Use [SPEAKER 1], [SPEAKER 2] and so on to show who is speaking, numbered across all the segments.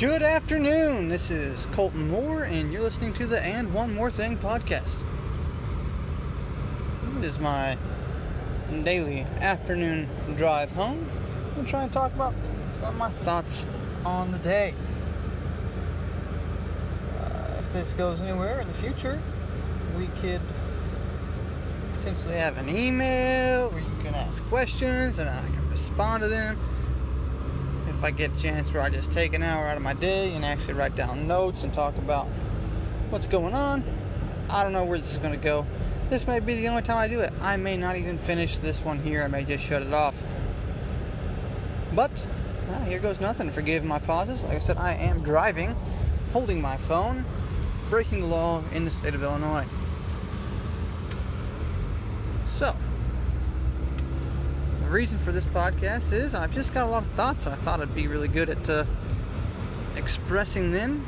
[SPEAKER 1] Good afternoon. This is Colton Moore, and you're listening to the And One More Thing podcast. It is my daily afternoon drive home. I'm try to talk about some of my thoughts on the day. Uh, if this goes anywhere in the future, we could potentially have an email where you can ask questions and I can respond to them if I get a chance where I just take an hour out of my day and actually write down notes and talk about what's going on. I don't know where this is going to go. This may be the only time I do it. I may not even finish this one here. I may just shut it off. But well, here goes nothing. Forgive my pauses. Like I said, I am driving, holding my phone, breaking the law in the state of Illinois. So, the reason for this podcast is I've just got a lot of thoughts. I thought I'd be really good at uh, expressing them.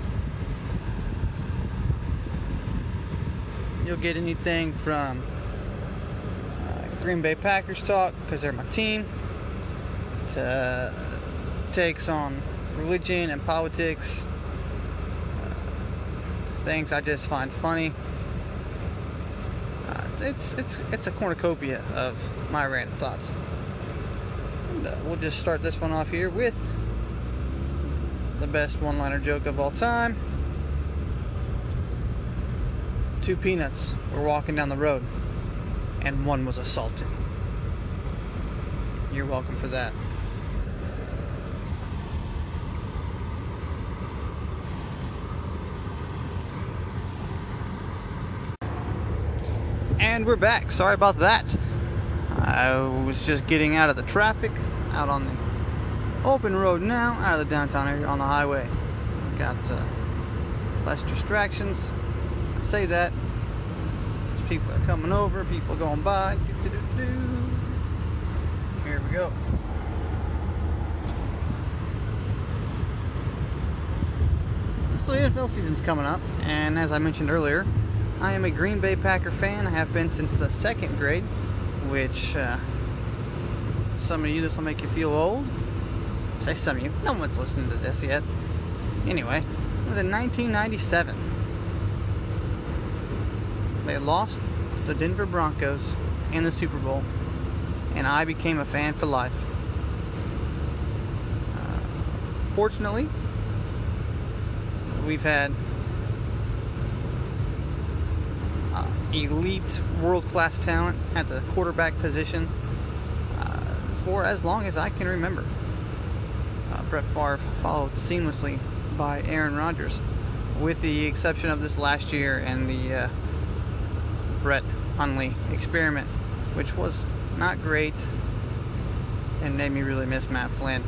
[SPEAKER 1] You'll get anything from uh, Green Bay Packers talk because they're my team, to uh, takes on religion and politics, uh, things I just find funny. Uh, it's it's it's a cornucopia of my random thoughts. And, uh, we'll just start this one off here with the best one-liner joke of all time. Two peanuts were walking down the road, and one was assaulted. You're welcome for that. And we're back. Sorry about that. I was just getting out of the traffic, out on the open road now, out of the downtown area on the highway. Got uh, less distractions. I say that. There's people are coming over, people going by. Here we go. So the NFL season's coming up, and as I mentioned earlier, I am a Green Bay Packer fan. I have been since the second grade, which uh, some of you, this will make you feel old. Say some of you. No one's listening to this yet. Anyway, it was in 1997. They lost the Denver Broncos in the Super Bowl, and I became a fan for life. Uh, fortunately, we've had uh, elite world class talent at the quarterback position for as long as I can remember. Uh, Brett Favre followed seamlessly by Aaron Rodgers, with the exception of this last year and the uh, Brett Hundley experiment, which was not great and made me really miss Matt Flynn.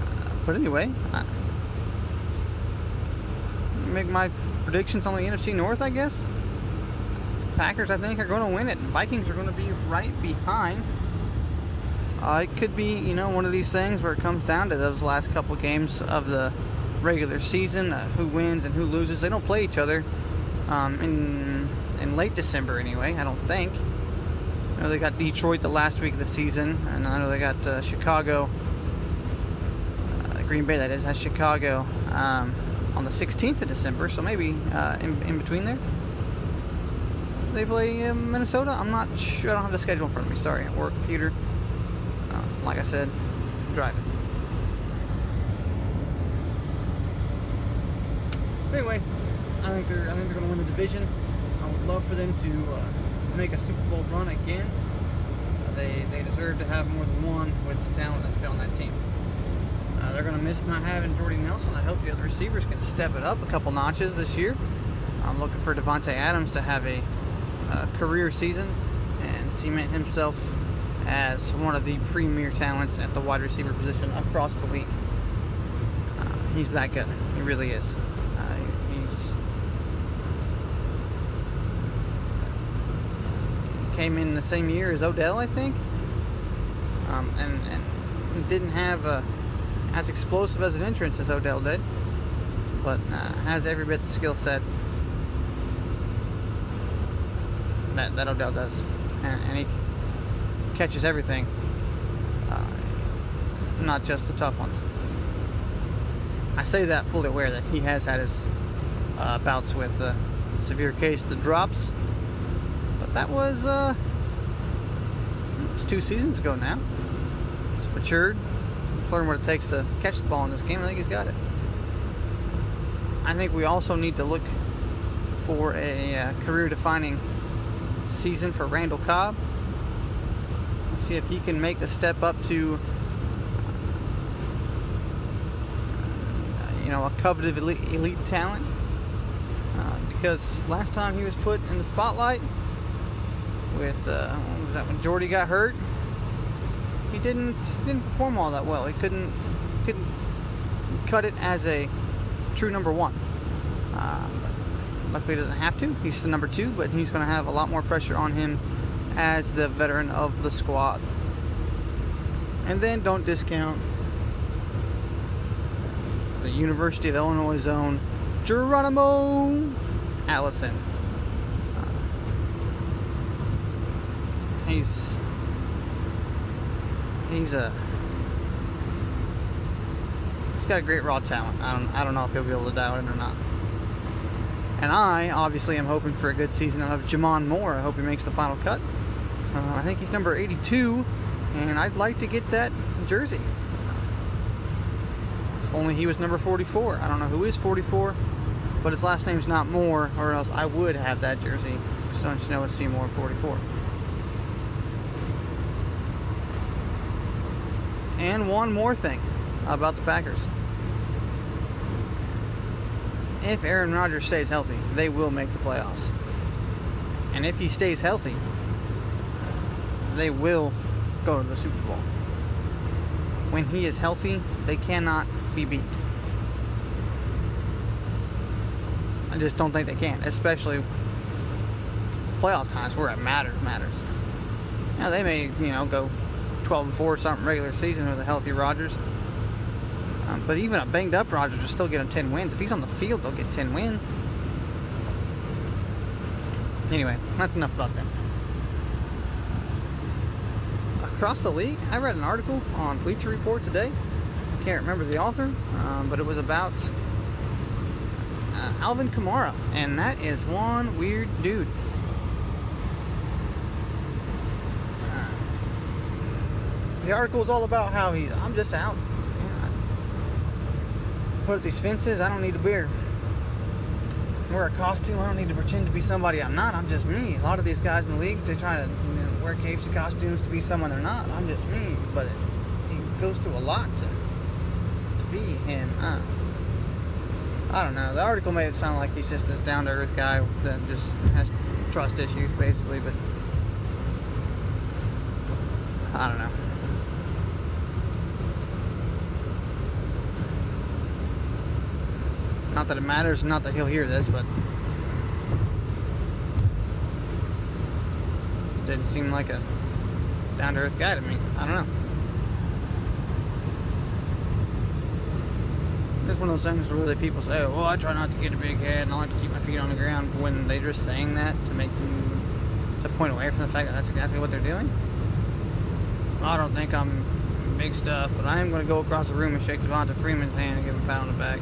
[SPEAKER 1] Uh, but anyway, I, make my predictions on the NFC North, I guess. Packers, I think, are going to win it. Vikings are going to be right behind. Uh, it could be, you know, one of these things where it comes down to those last couple games of the regular season, uh, who wins and who loses. They don't play each other um, in in late December, anyway. I don't think. I know they got Detroit the last week of the season, and I know they got uh, Chicago, uh, Green Bay. That is, has Chicago. Um, on the 16th of December, so maybe uh, in, in between there. They play uh, Minnesota. I'm not sure. I don't have the schedule in front of me. Sorry, at work, computer. Uh, like I said, driving. But anyway, I think they're I think they're going to win the division. I would love for them to uh, make a Super Bowl run again. Uh, they they deserve to have more than one with the talent that's been on that team. Uh, they're going to miss not having Jordy Nelson. I hope the other receivers can step it up a couple notches this year. I'm looking for Davante Adams to have a uh, career season and cement himself as one of the premier talents at the wide receiver position across the league. Uh, he's that good. He really is. Uh, he's came in the same year as Odell, I think, um, and and didn't have a as explosive as an entrance as Odell did, but uh, has every bit the skill set that, that Odell does. And, and he catches everything. Uh, not just the tough ones. I say that fully aware that he has had his uh, bouts with uh, severe case the drops, but that was uh, was two seasons ago now. He's matured, learned what it takes to catch the ball in this game. I think he's got it. I think we also need to look for a uh, career-defining season for Randall Cobb. See if he can make the step up to, you know, a coveted elite, elite talent. Uh, because last time he was put in the spotlight with, uh, what was that when Jordy got hurt? He didn't didn't perform all that well. He couldn't couldn't cut it as a true number one. Luckily, he doesn't have to. He's the number two, but he's going to have a lot more pressure on him as the veteran of the squad. And then don't discount the University of Illinois zone, Geronimo Allison. Uh, he's he's a he's got a great raw talent. I don't I don't know if he'll be able to dial it or not. And I obviously am hoping for a good season out of J'Mon Moore. I hope he makes the final cut. Uh, I think he's number 82, and I'd like to get that jersey. If only he was number 44. I don't know who is 44, but his last name's not Moore, or else I would have that jersey. So don't you know it's Seymour 44. And one more thing about the Packers. If Aaron Rodgers stays healthy, they will make the playoffs. And if he stays healthy, they will go to the Super Bowl. When he is healthy, they cannot be beat. I just don't think they can, especially playoff times where it matters matters. Now they may, you know, go 12 and 4 something regular season with a healthy Rodgers. Um, but even a banged up Rodgers will still get him 10 wins. If he's on the field, they'll get 10 wins. Anyway, that's enough about that. Across the league, I read an article on Bleacher Report today. I can't remember the author, um, but it was about uh, Alvin Kamara, and that is one weird dude. Uh, the article is all about how he's. I'm just out. Put up these fences. I don't need a beard. Wear a costume. I don't need to pretend to be somebody I'm not. I'm just me. A lot of these guys in the league, they try to you know, wear capes and costumes to be someone they're not. I'm just me. But it, he goes through a lot to to be him. I don't know. The article made it sound like he's just this down to earth guy that just has trust issues, basically. But I don't know. Not that it matters, not that he'll hear this, but didn't seem like a down to earth guy to me. I don't know. It's one of those things where really people say, "Oh, well, I try not to get a big head and I like to keep my feet on the ground." When they're just saying that to make them to point away from the fact that that's exactly what they're doing. I don't think I'm big stuff, but I am going to go across the room and shake Devonta Freeman's hand and give him a pat on the back.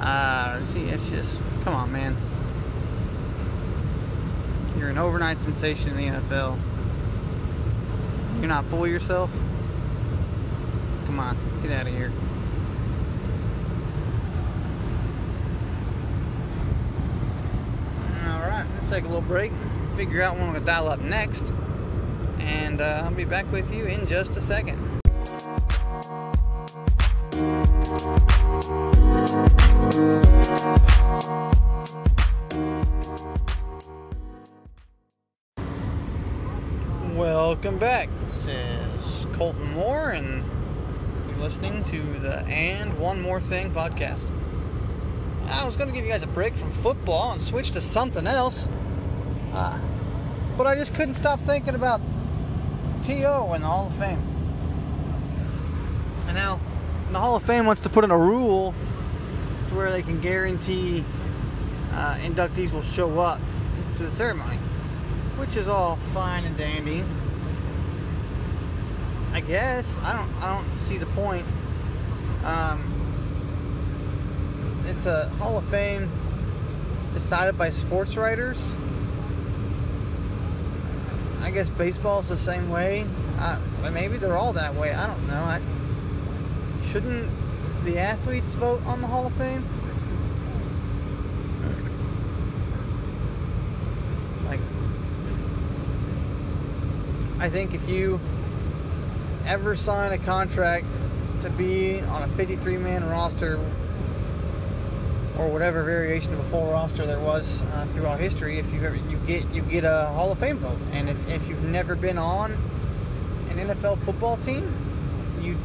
[SPEAKER 1] Uh, see, it's just, come on, man. You're an overnight sensation in the NFL. You're not of yourself? Come on, get out of here. Alright, we'll take a little break, figure out what I'm going to dial up next, and uh, I'll be back with you in just a second. More Thing podcast. I was going to give you guys a break from football and switch to something else, uh, but I just couldn't stop thinking about T.O. in the Hall of Fame. And now, the Hall of Fame wants to put in a rule to where they can guarantee uh, inductees will show up to the ceremony, which is all fine and dandy. I guess I don't. I don't see the point. Um, it's a Hall of Fame decided by sports writers. I guess baseball's the same way. I, maybe they're all that way. I don't know. I, shouldn't the athletes vote on the Hall of Fame? Like, I think if you ever sign a contract to be on a 53 man roster or whatever variation of a full roster there was uh, throughout history, if you ever you get you get a Hall of Fame vote, and if, if you've never been on an NFL football team, you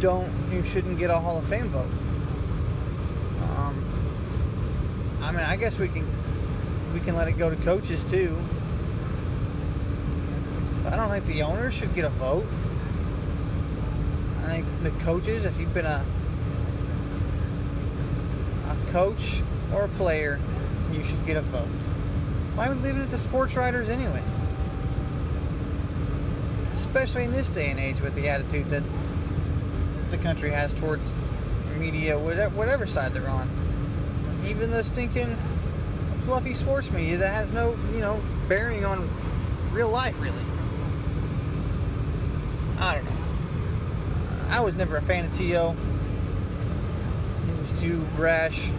[SPEAKER 1] don't you shouldn't get a Hall of Fame vote. Um, I mean, I guess we can we can let it go to coaches too. But I don't think the owners should get a vote. I think the coaches, if you've been a a coach or a player, you should get a vote. Why would leaving it to sports writers anyway? Especially in this day and age with the attitude that the country has towards media, whatever, side they're on. Even the stinking fluffy sports media that has no, you know, bearing on real life, really. I don't know. I was never a fan of T.O. He was too brash,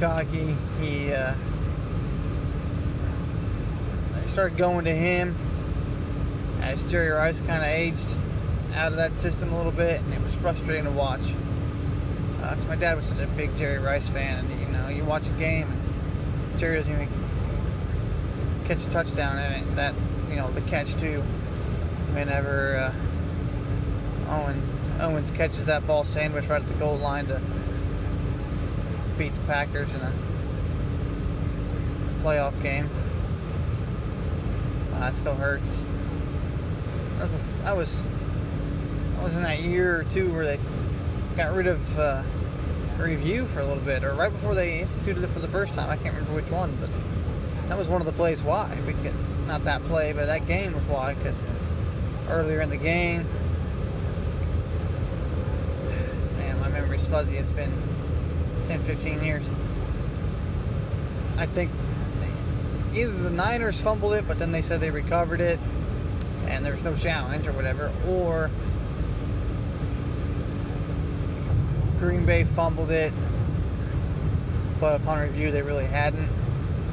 [SPEAKER 1] cocky. He, uh, I started going to him as Jerry Rice kind of aged out of that system a little bit, and it was frustrating to watch. Because uh, my dad was such a big Jerry Rice fan, and you know, you watch a game, and Jerry doesn't even catch a touchdown in it. That, you know, the catch too. Whenever uh, Owen Owens catches that ball sandwich right at the goal line to beat the Packers in a playoff game. Uh, it still hurts. I was I was in that year or two where they got rid of uh, review for a little bit, or right before they instituted it for the first time. I can't remember which one, but that was one of the plays why. Because not that play, but that game was why. Because earlier in the game, man, my memory's fuzzy. It's been 10, 15 years. I think either the Niners fumbled it, but then they said they recovered it, and there was no challenge or whatever, or Green Bay fumbled it, but upon review they really hadn't.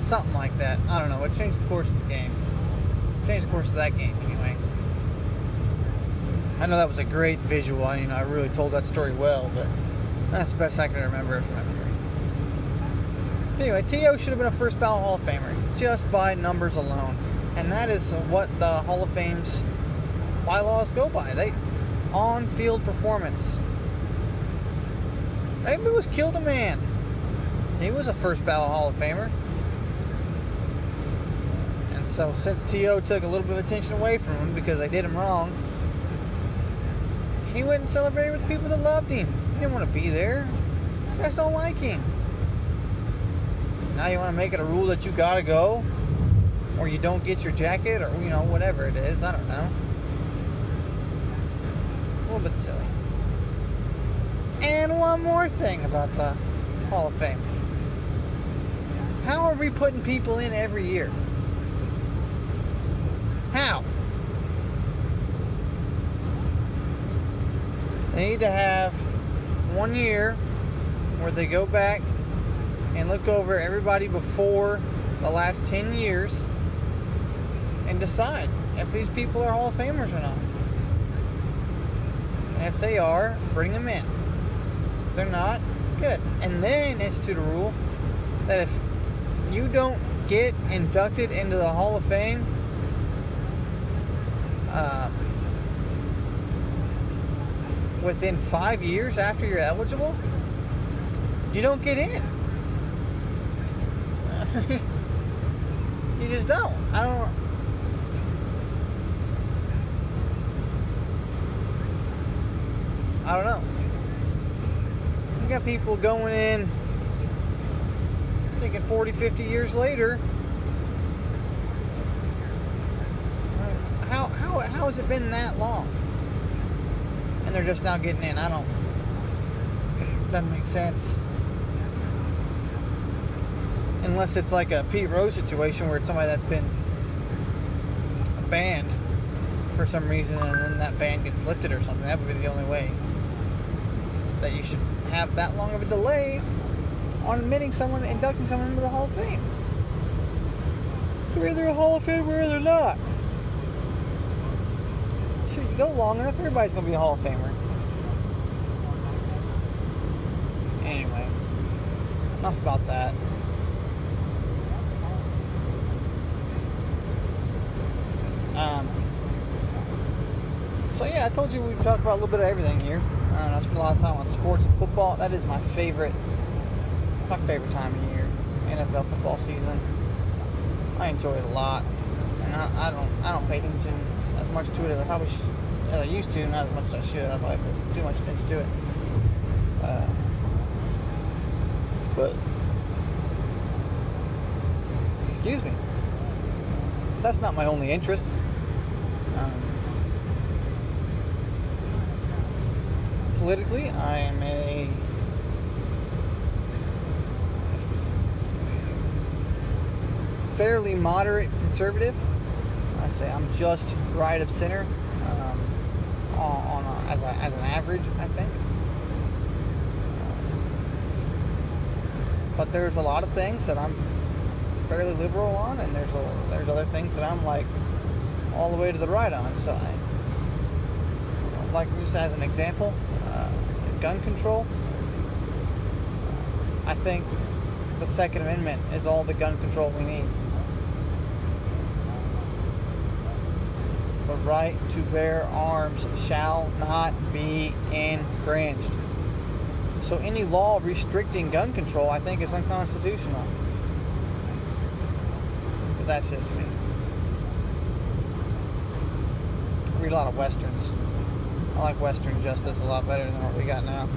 [SPEAKER 1] Something like that. I don't know. It changed the course of the game. changed the course of that game anyway. I know that was a great visual. You know, I really told that story well, but that's the best I can remember from memory. Anyway, T.O. should have been a first ballot Hall of Famer just by numbers alone, and that is what the Hall of Fame's bylaws go by. They on-field performance. Ray Lewis killed a man. He was a first ballot Hall of Famer. And so since T.O. took a little bit of attention away from him because they did him wrong, he went and celebrated with people that loved him. He didn't want to be there. These guys don't like him. Now you want to make it a rule that you gotta go, or you don't get your jacket, or you know whatever it is. I don't know. A little bit silly. And one more thing about the Hall of Fame. How are we putting people in every year? How? They need to have one year where they go back and look over everybody before the last 10 years and decide if these people are Hall of Famers or not. And if they are, bring them in If they're not, good. And then institute a rule that if you don't get inducted into the Hall of Fame, um, within five years after you're eligible, you don't get in. you just don't. I don't. I don't know. You got people going in thinking 40, 50 years later. how how how has it been that long? They're just now getting in. I don't. Doesn't make sense. Unless it's like a Pete Rose situation where it's somebody that's been banned for some reason and then that ban gets lifted or something. That would be the only way that you should have that long of a delay on admitting someone, inducting someone into the Hall of Fame. They're either a Hall of Famer or they're not. Go long enough, everybody's gonna be a Hall of Famer. Anyway, enough about that. Um, so yeah, I told you we talked about a little bit of everything here. Uh, I spend a lot of time on sports and football. That is my favorite, my favorite time of year. NFL football season. I enjoy it a lot, and I, I don't, I don't pay attention as much to it as I probably sh- as I used to, not as much as I should. I probably put too much attention to it. Uh, but excuse me, that's not my only interest. Um, politically, I am a fairly moderate conservative. I say I'm just right of center on, on a, as, a, as an average, I think. But there's a lot of things that I'm fairly liberal on, and there's a, there's other things that I'm like all the way to the right on. I, like just as an example, uh, gun control. I think the Second Amendment is all the gun control we need. The right to bear arms shall not be infringed. So any law restricting gun control, I think, is unconstitutional. But that's just me. I read a lot of westerns. I like Western justice a lot better than what we got now.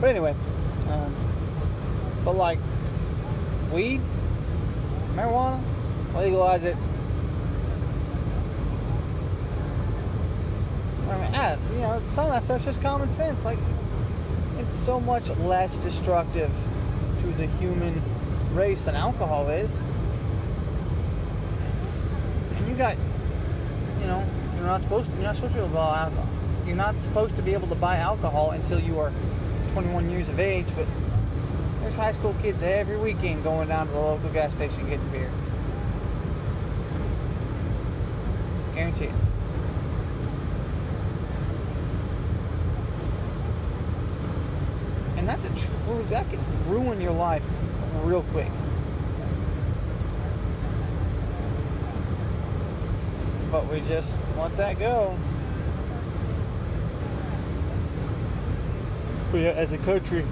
[SPEAKER 1] But anyway, um, but like weed, marijuana, legalize it. I mean, I, you know, some of that stuff's just common sense. Like, it's so much less destructive to the human race than alcohol is. And you got, you know, you're not supposed to, you're not supposed to be able to buy alcohol. You're not supposed to be able to buy alcohol until you are 21 years of age, but there's high school kids every weekend going down to the local gas station getting beer. Guarantee it. And that's a true, that could ruin your life real quick. But we just let that go. But yeah, as a country,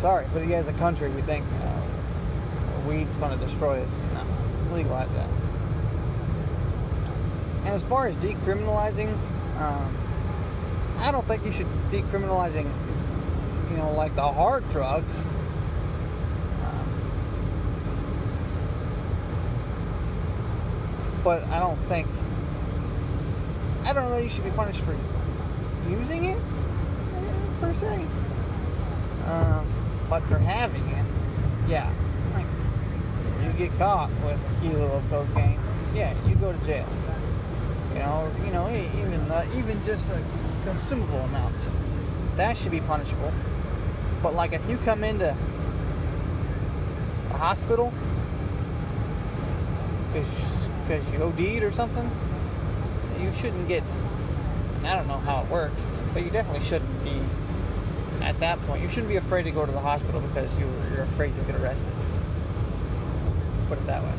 [SPEAKER 1] sorry, but yeah, as a country, we think uh, weed's going to destroy us. No, legalize that. And as far as decriminalizing, um, I don't think you should decriminalizing, you know, like the hard drugs. Um, but I don't think, I don't know that you should be punished for using it per se. Um, but for having it, yeah. You get caught with a kilo of cocaine, yeah, you go to jail. You know, you know, even the, even just uh, consumable amounts, that should be punishable. But like, if you come into a hospital because you OD'd or something, you shouldn't get. I don't know how it works, but you definitely shouldn't be at that point. You shouldn't be afraid to go to the hospital because you're, afraid you'll get arrested. Put it that way.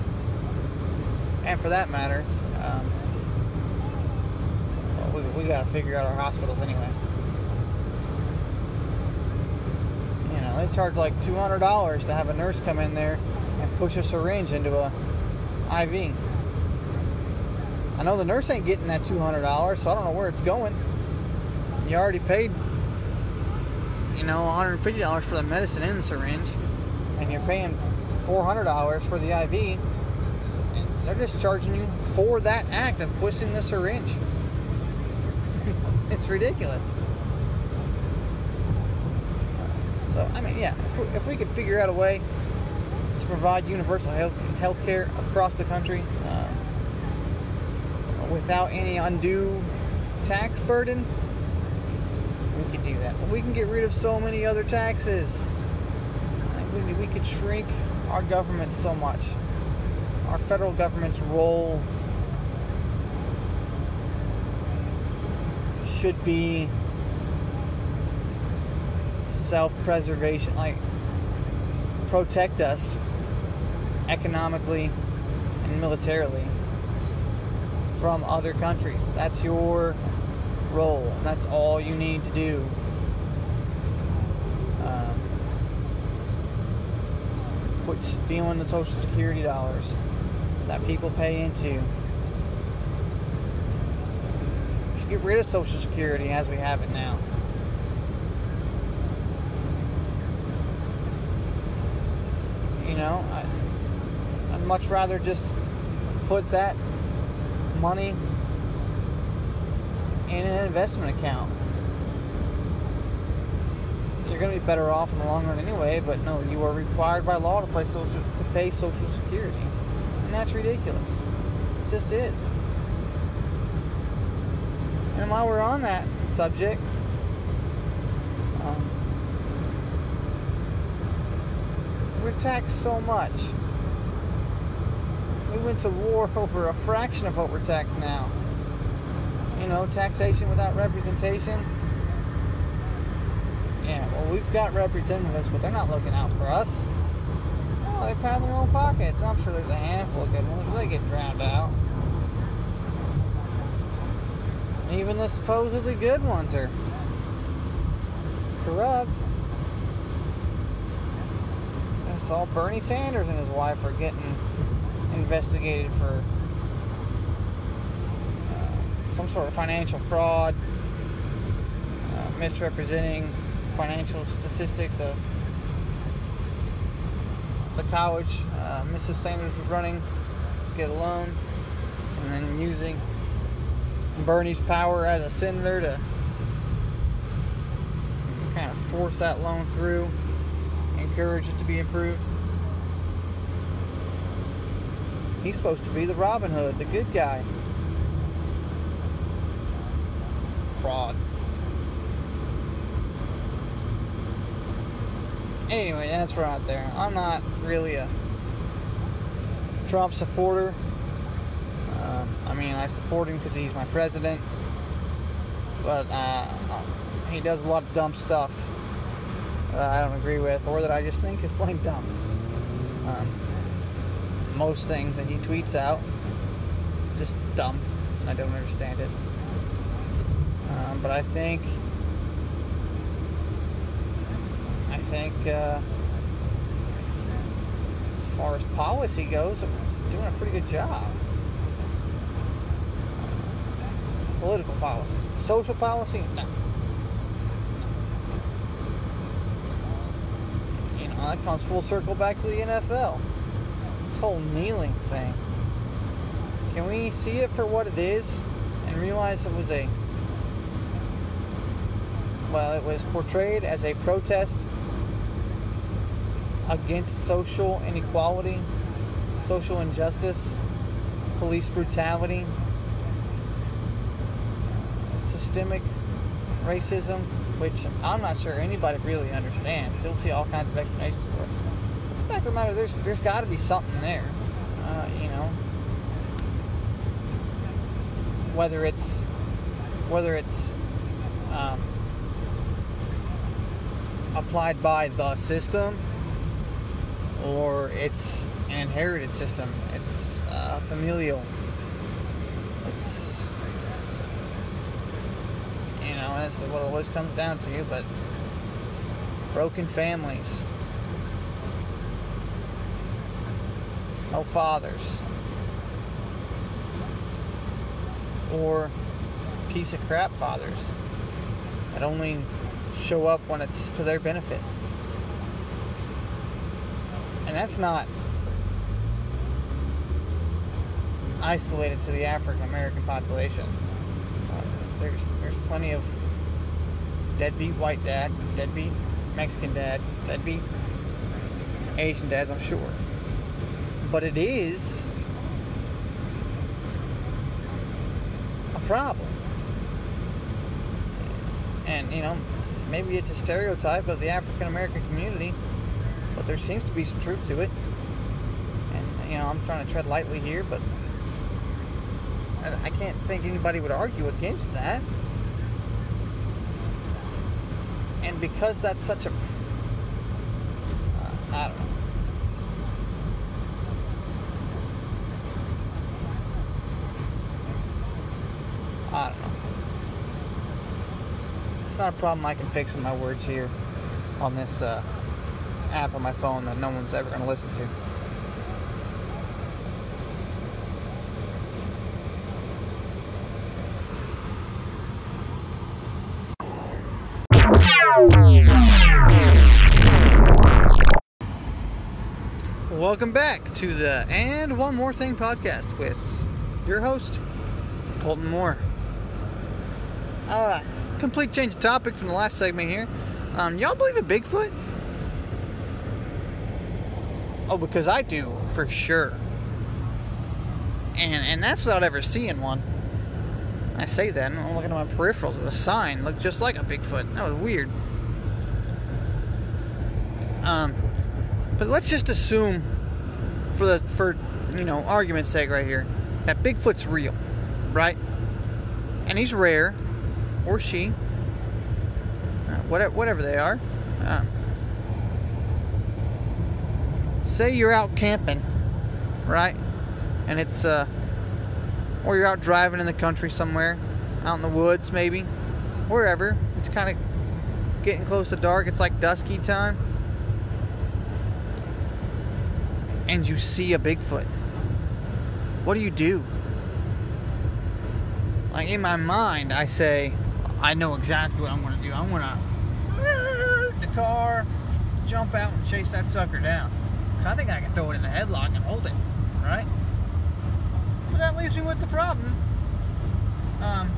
[SPEAKER 1] And for that matter, um, we, we got to figure out our hospitals anyway. You know, they charge like $200 to have a nurse come in there and push a syringe into a IV. I know the nurse ain't getting that $200, so I don't know where it's going. You already paid, you know, $150 for the medicine and the syringe, and you're paying $400 for the IV. So, they're just charging you for that act of pushing the syringe. It's ridiculous. So, I mean, yeah, if we, if we could figure out a way to provide universal health care across the country uh, without any undue tax burden, we could do that. But we can get rid of so many other taxes. We could shrink our government so much. Our federal government's role should be self-preservation, like protect us economically and militarily from other countries. That's your role, and that's all you need to do. Um, quit stealing the Social Security dollars that people pay into. We should get rid of Social Security as we have it now. You know, I, I'd much rather just put that money in an investment account. You're going to be better off in the long run anyway, but no, you are required by law to pay social to pay Social Security, and that's ridiculous. It just is. And while we're on that subject, um, we're taxed so much. We went to war over a fraction of what we're taxed now. You know, taxation without representation. Yeah, well, we've got representatives, but they're not looking out for us. Oh, they pad their own pockets. I'm sure there's a handful of good ones, they get drowned out. Even the supposedly good ones are corrupt. I saw Bernie Sanders and his wife are getting investigated for uh, some sort of financial fraud, uh, misrepresenting financial statistics of the college uh, Mrs. Sanders was running to get a loan, and then using Bernie's power as a senator to kind of force that loan through, encourage it to be improved. He's supposed to be the Robin Hood, the good guy. Fraud. Anyway, that's right there. I'm not really a Trump supporter. I mean, I support him because he's my president. But uh, he does a lot of dumb stuff I don't agree with, or that I just think is plain dumb. Um, most things that he tweets out, just dumb. I don't understand it. Um, but I think, I think, uh, as far as policy goes, it's doing a pretty good job. Political policy, social policy, no. You know that comes full circle back to the NFL This whole kneeling thing. Can we see it for what it is and realize it was a well, it was portrayed as a protest against social inequality, social injustice, police brutality, systemic racism, which I'm not sure anybody really understands. You'll see all kinds of explanations for it fact of the matter, there's there's got to be something there. Uh, you know, whether it's whether it's um, applied by the system or it's an inherited system. It's uh, familial. It's that's what it always comes down to. But broken families no fathers, or piece of crap fathers that only show up when it's to their benefit. and that's not isolated to the African American population. Uh, there's there's plenty of deadbeat white dads, deadbeat Mexican dads, deadbeat Asian dads, I'm sure. But it is a problem. And, you know, maybe it's a stereotype of the African American community, but there seems to be some truth to it. And, you know, I'm trying to tread lightly here, but I can't think anybody would argue against that. And because that's such a. Uh, I don't know. I don't know. It's not a problem I can fix with my words here on this uh, app on my phone that no one's ever going to listen to. Welcome back to the And One More Thing podcast with your host, Colton Moore. Uh, complete change of topic from the last segment here. Um, y'all believe in Bigfoot? Oh, because I do, for sure. And and that's without ever seeing one. I say that, and I'm looking at my peripherals, and the sign looked just like a Bigfoot. That was weird. Um, but let's just assume, for the for you know argument's sake, right here, that Bigfoot's real, right? And he's rare, or she, uh, whatever whatever they are. Um, say you're out camping, right? And it's uh, or you're out driving in the country somewhere, out in the woods maybe, wherever. It's kind of getting close to dark. It's like dusky time and you see a Bigfoot, what do you do? Like in my mind, I say, I know exactly what I'm to do. I'm to the car, jump out and chase that sucker down. Because I think I can throw it in the headlock and hold it, right? But that leaves me with the problem. Um,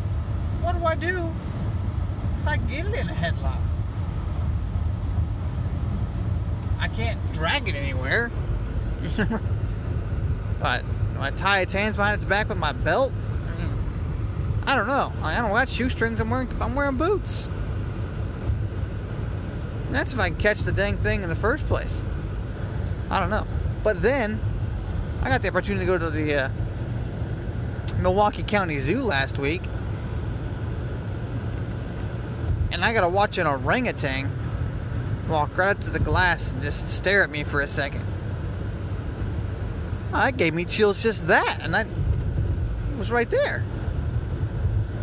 [SPEAKER 1] what do I do if I get it in a headlock? I can't drag it anywhere. but I tie its hands behind its back with my belt. I don't know. I don't got shoestrings. I'm wearing. I'm wearing boots. And that's if I can catch the dang thing in the first place. I don't know. But then, I got the opportunity to go to the uh, Milwaukee County Zoo last week, and I got to watch an orangutan walk right up to the glass and just stare at me for a second. Ah, that gave me chills just that, and I was right there.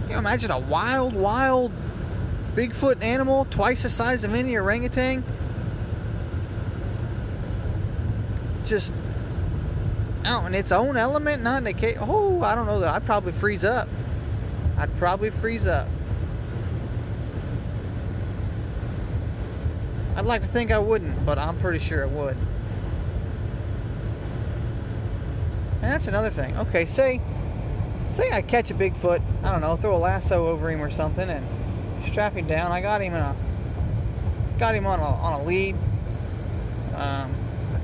[SPEAKER 1] You know, imagine a wild, wild Bigfoot animal twice the size of any orangutan. Just out in its own element, not in a cage. Oh, I don't know that I'd probably freeze up. I'd probably freeze up. I'd like to think I wouldn't, but I'm pretty sure it would. And that's another thing. Okay, say say I catch a Bigfoot, I don't know, throw a lasso over him or something and strap him down. I got him in a got him on a on a lead, um,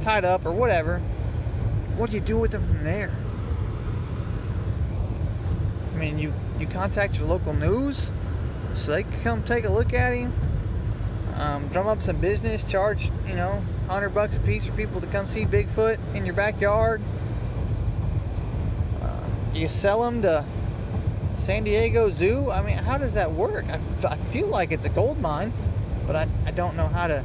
[SPEAKER 1] tied up or whatever. What do you do with him from there? I mean, you you contact your local news so they can come take a look at him. Um, drum up some business, charge you know, hundred bucks a piece for people to come see Bigfoot in your backyard you sell them to San Diego Zoo? I mean, how does that work? I, I feel like it's a gold mine, but I, I don't know how to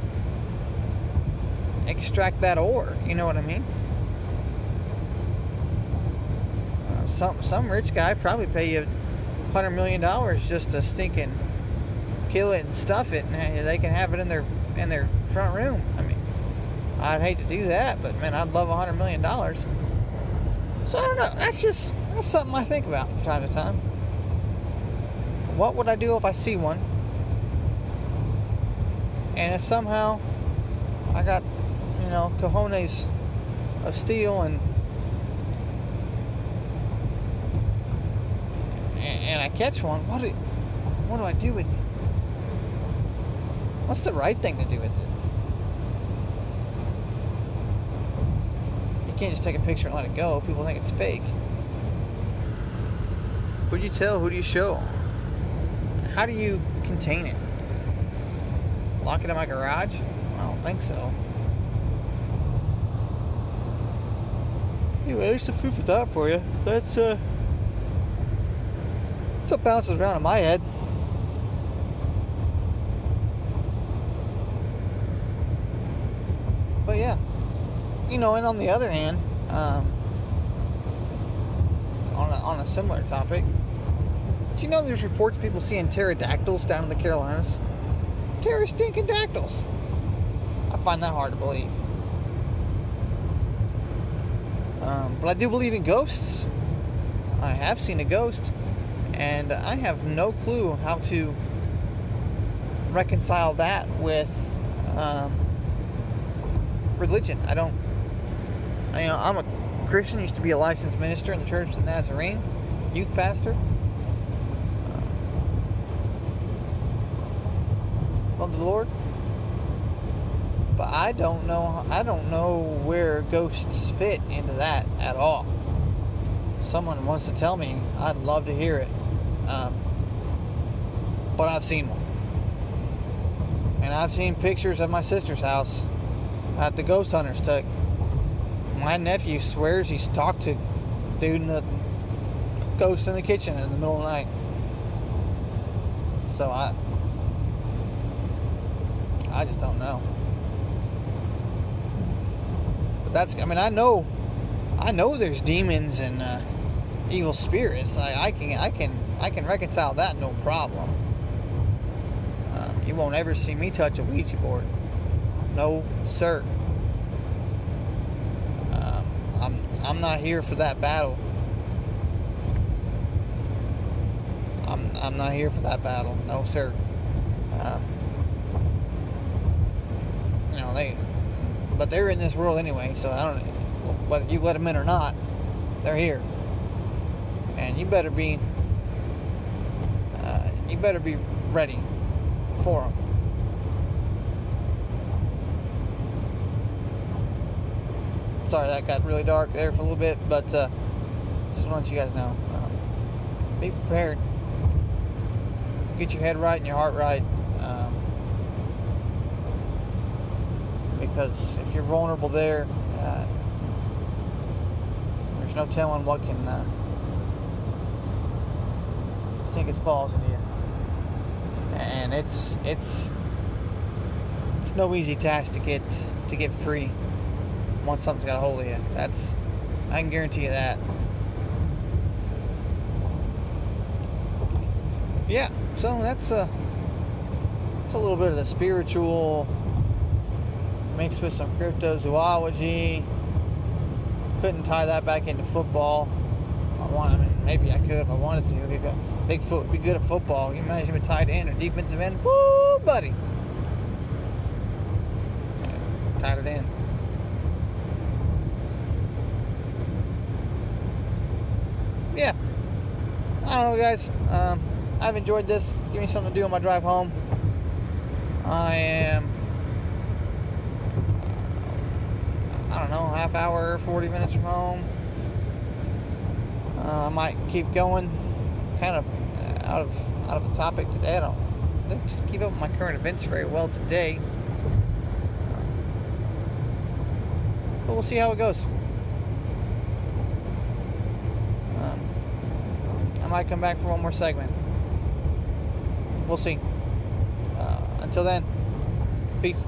[SPEAKER 1] extract that ore. You know what I mean? Uh, some some rich guy probably pay you hundred million dollars just to stinking kill it and stuff it, and they can have it in their in their front room. I mean, I'd hate to do that, but man, I'd love hundred million dollars. So I don't know. That's just that's something I think about from time to time. What would I do if I see one? And if somehow I got, you know, cojones of steel and and I catch one, what do, what do I do with it? What's the right thing to do with it? You can't just take a picture and let it go. People think it's fake. Who do you tell? Who do you show? How do you contain it? Lock it in my garage? I don't think so. Anyway, there's the food for thought for you. That's uh that's what bounces around in my head. But yeah. You know, and on the other hand, um, on a, on a similar topic, you know there's reports of people seeing pterodactyls down in the Carolinas? Terror stinking dactyls. I find that hard to believe. Um, but I do believe in ghosts. I have seen a ghost, and I have no clue how to reconcile that with um, religion. I don't. You know, I'm a Christian. Used to be a licensed minister in the Church of the Nazarene, youth pastor. Love the Lord but I don't know. I don't know where ghosts fit into that at all. Someone wants to tell me. I'd love to hear it. Um, but I've seen one, and I've seen pictures of my sister's house that the ghost hunters took. My nephew swears he's talked to dude in the ghost in the kitchen in the middle of the night. So I, I just don't know But that's I mean I know I know there's demons and uh, evil spirits. I, I can I can I can reconcile that no problem. Uh, you won't ever see me touch a Ouija board. No, sir. Um, I'm I'm not here for that battle. I'm I'm not here for that battle. No, sir. Um, you know they but they're in this world anyway, so I don't whether you let them in or not, they're here. And you better be, uh, you better be ready for them. Sorry that got really dark there for a little bit, but uh, just want you guys know. Um, be prepared. Get your head right and your heart right. Because if you're vulnerable there, uh, there's no telling what can uh, sink its claws into you. And it's it's it's no easy task to get to get free once something's got a hold of you. That's I can guarantee you that. Yeah, so that's a it's a little bit of the spiritual mixed with some cryptozoology. Couldn't tie that back into football. I want, I mean, maybe I could if I wanted to. Bigfoot would be good at football. You imagine him tight end or defensive end? Woo, buddy. tied it in. Yeah. I don't know, guys. Um, I've enjoyed this. Give me something to do on my drive home. I am I don't know, half hour, 40 minutes from home. Uh, I might keep going, kind of out of out of the topic today. I don't, I don't keep up with my current events very well today, but we'll see how it goes. Um, I might come back for one more segment. We'll see. Uh, until then, peace.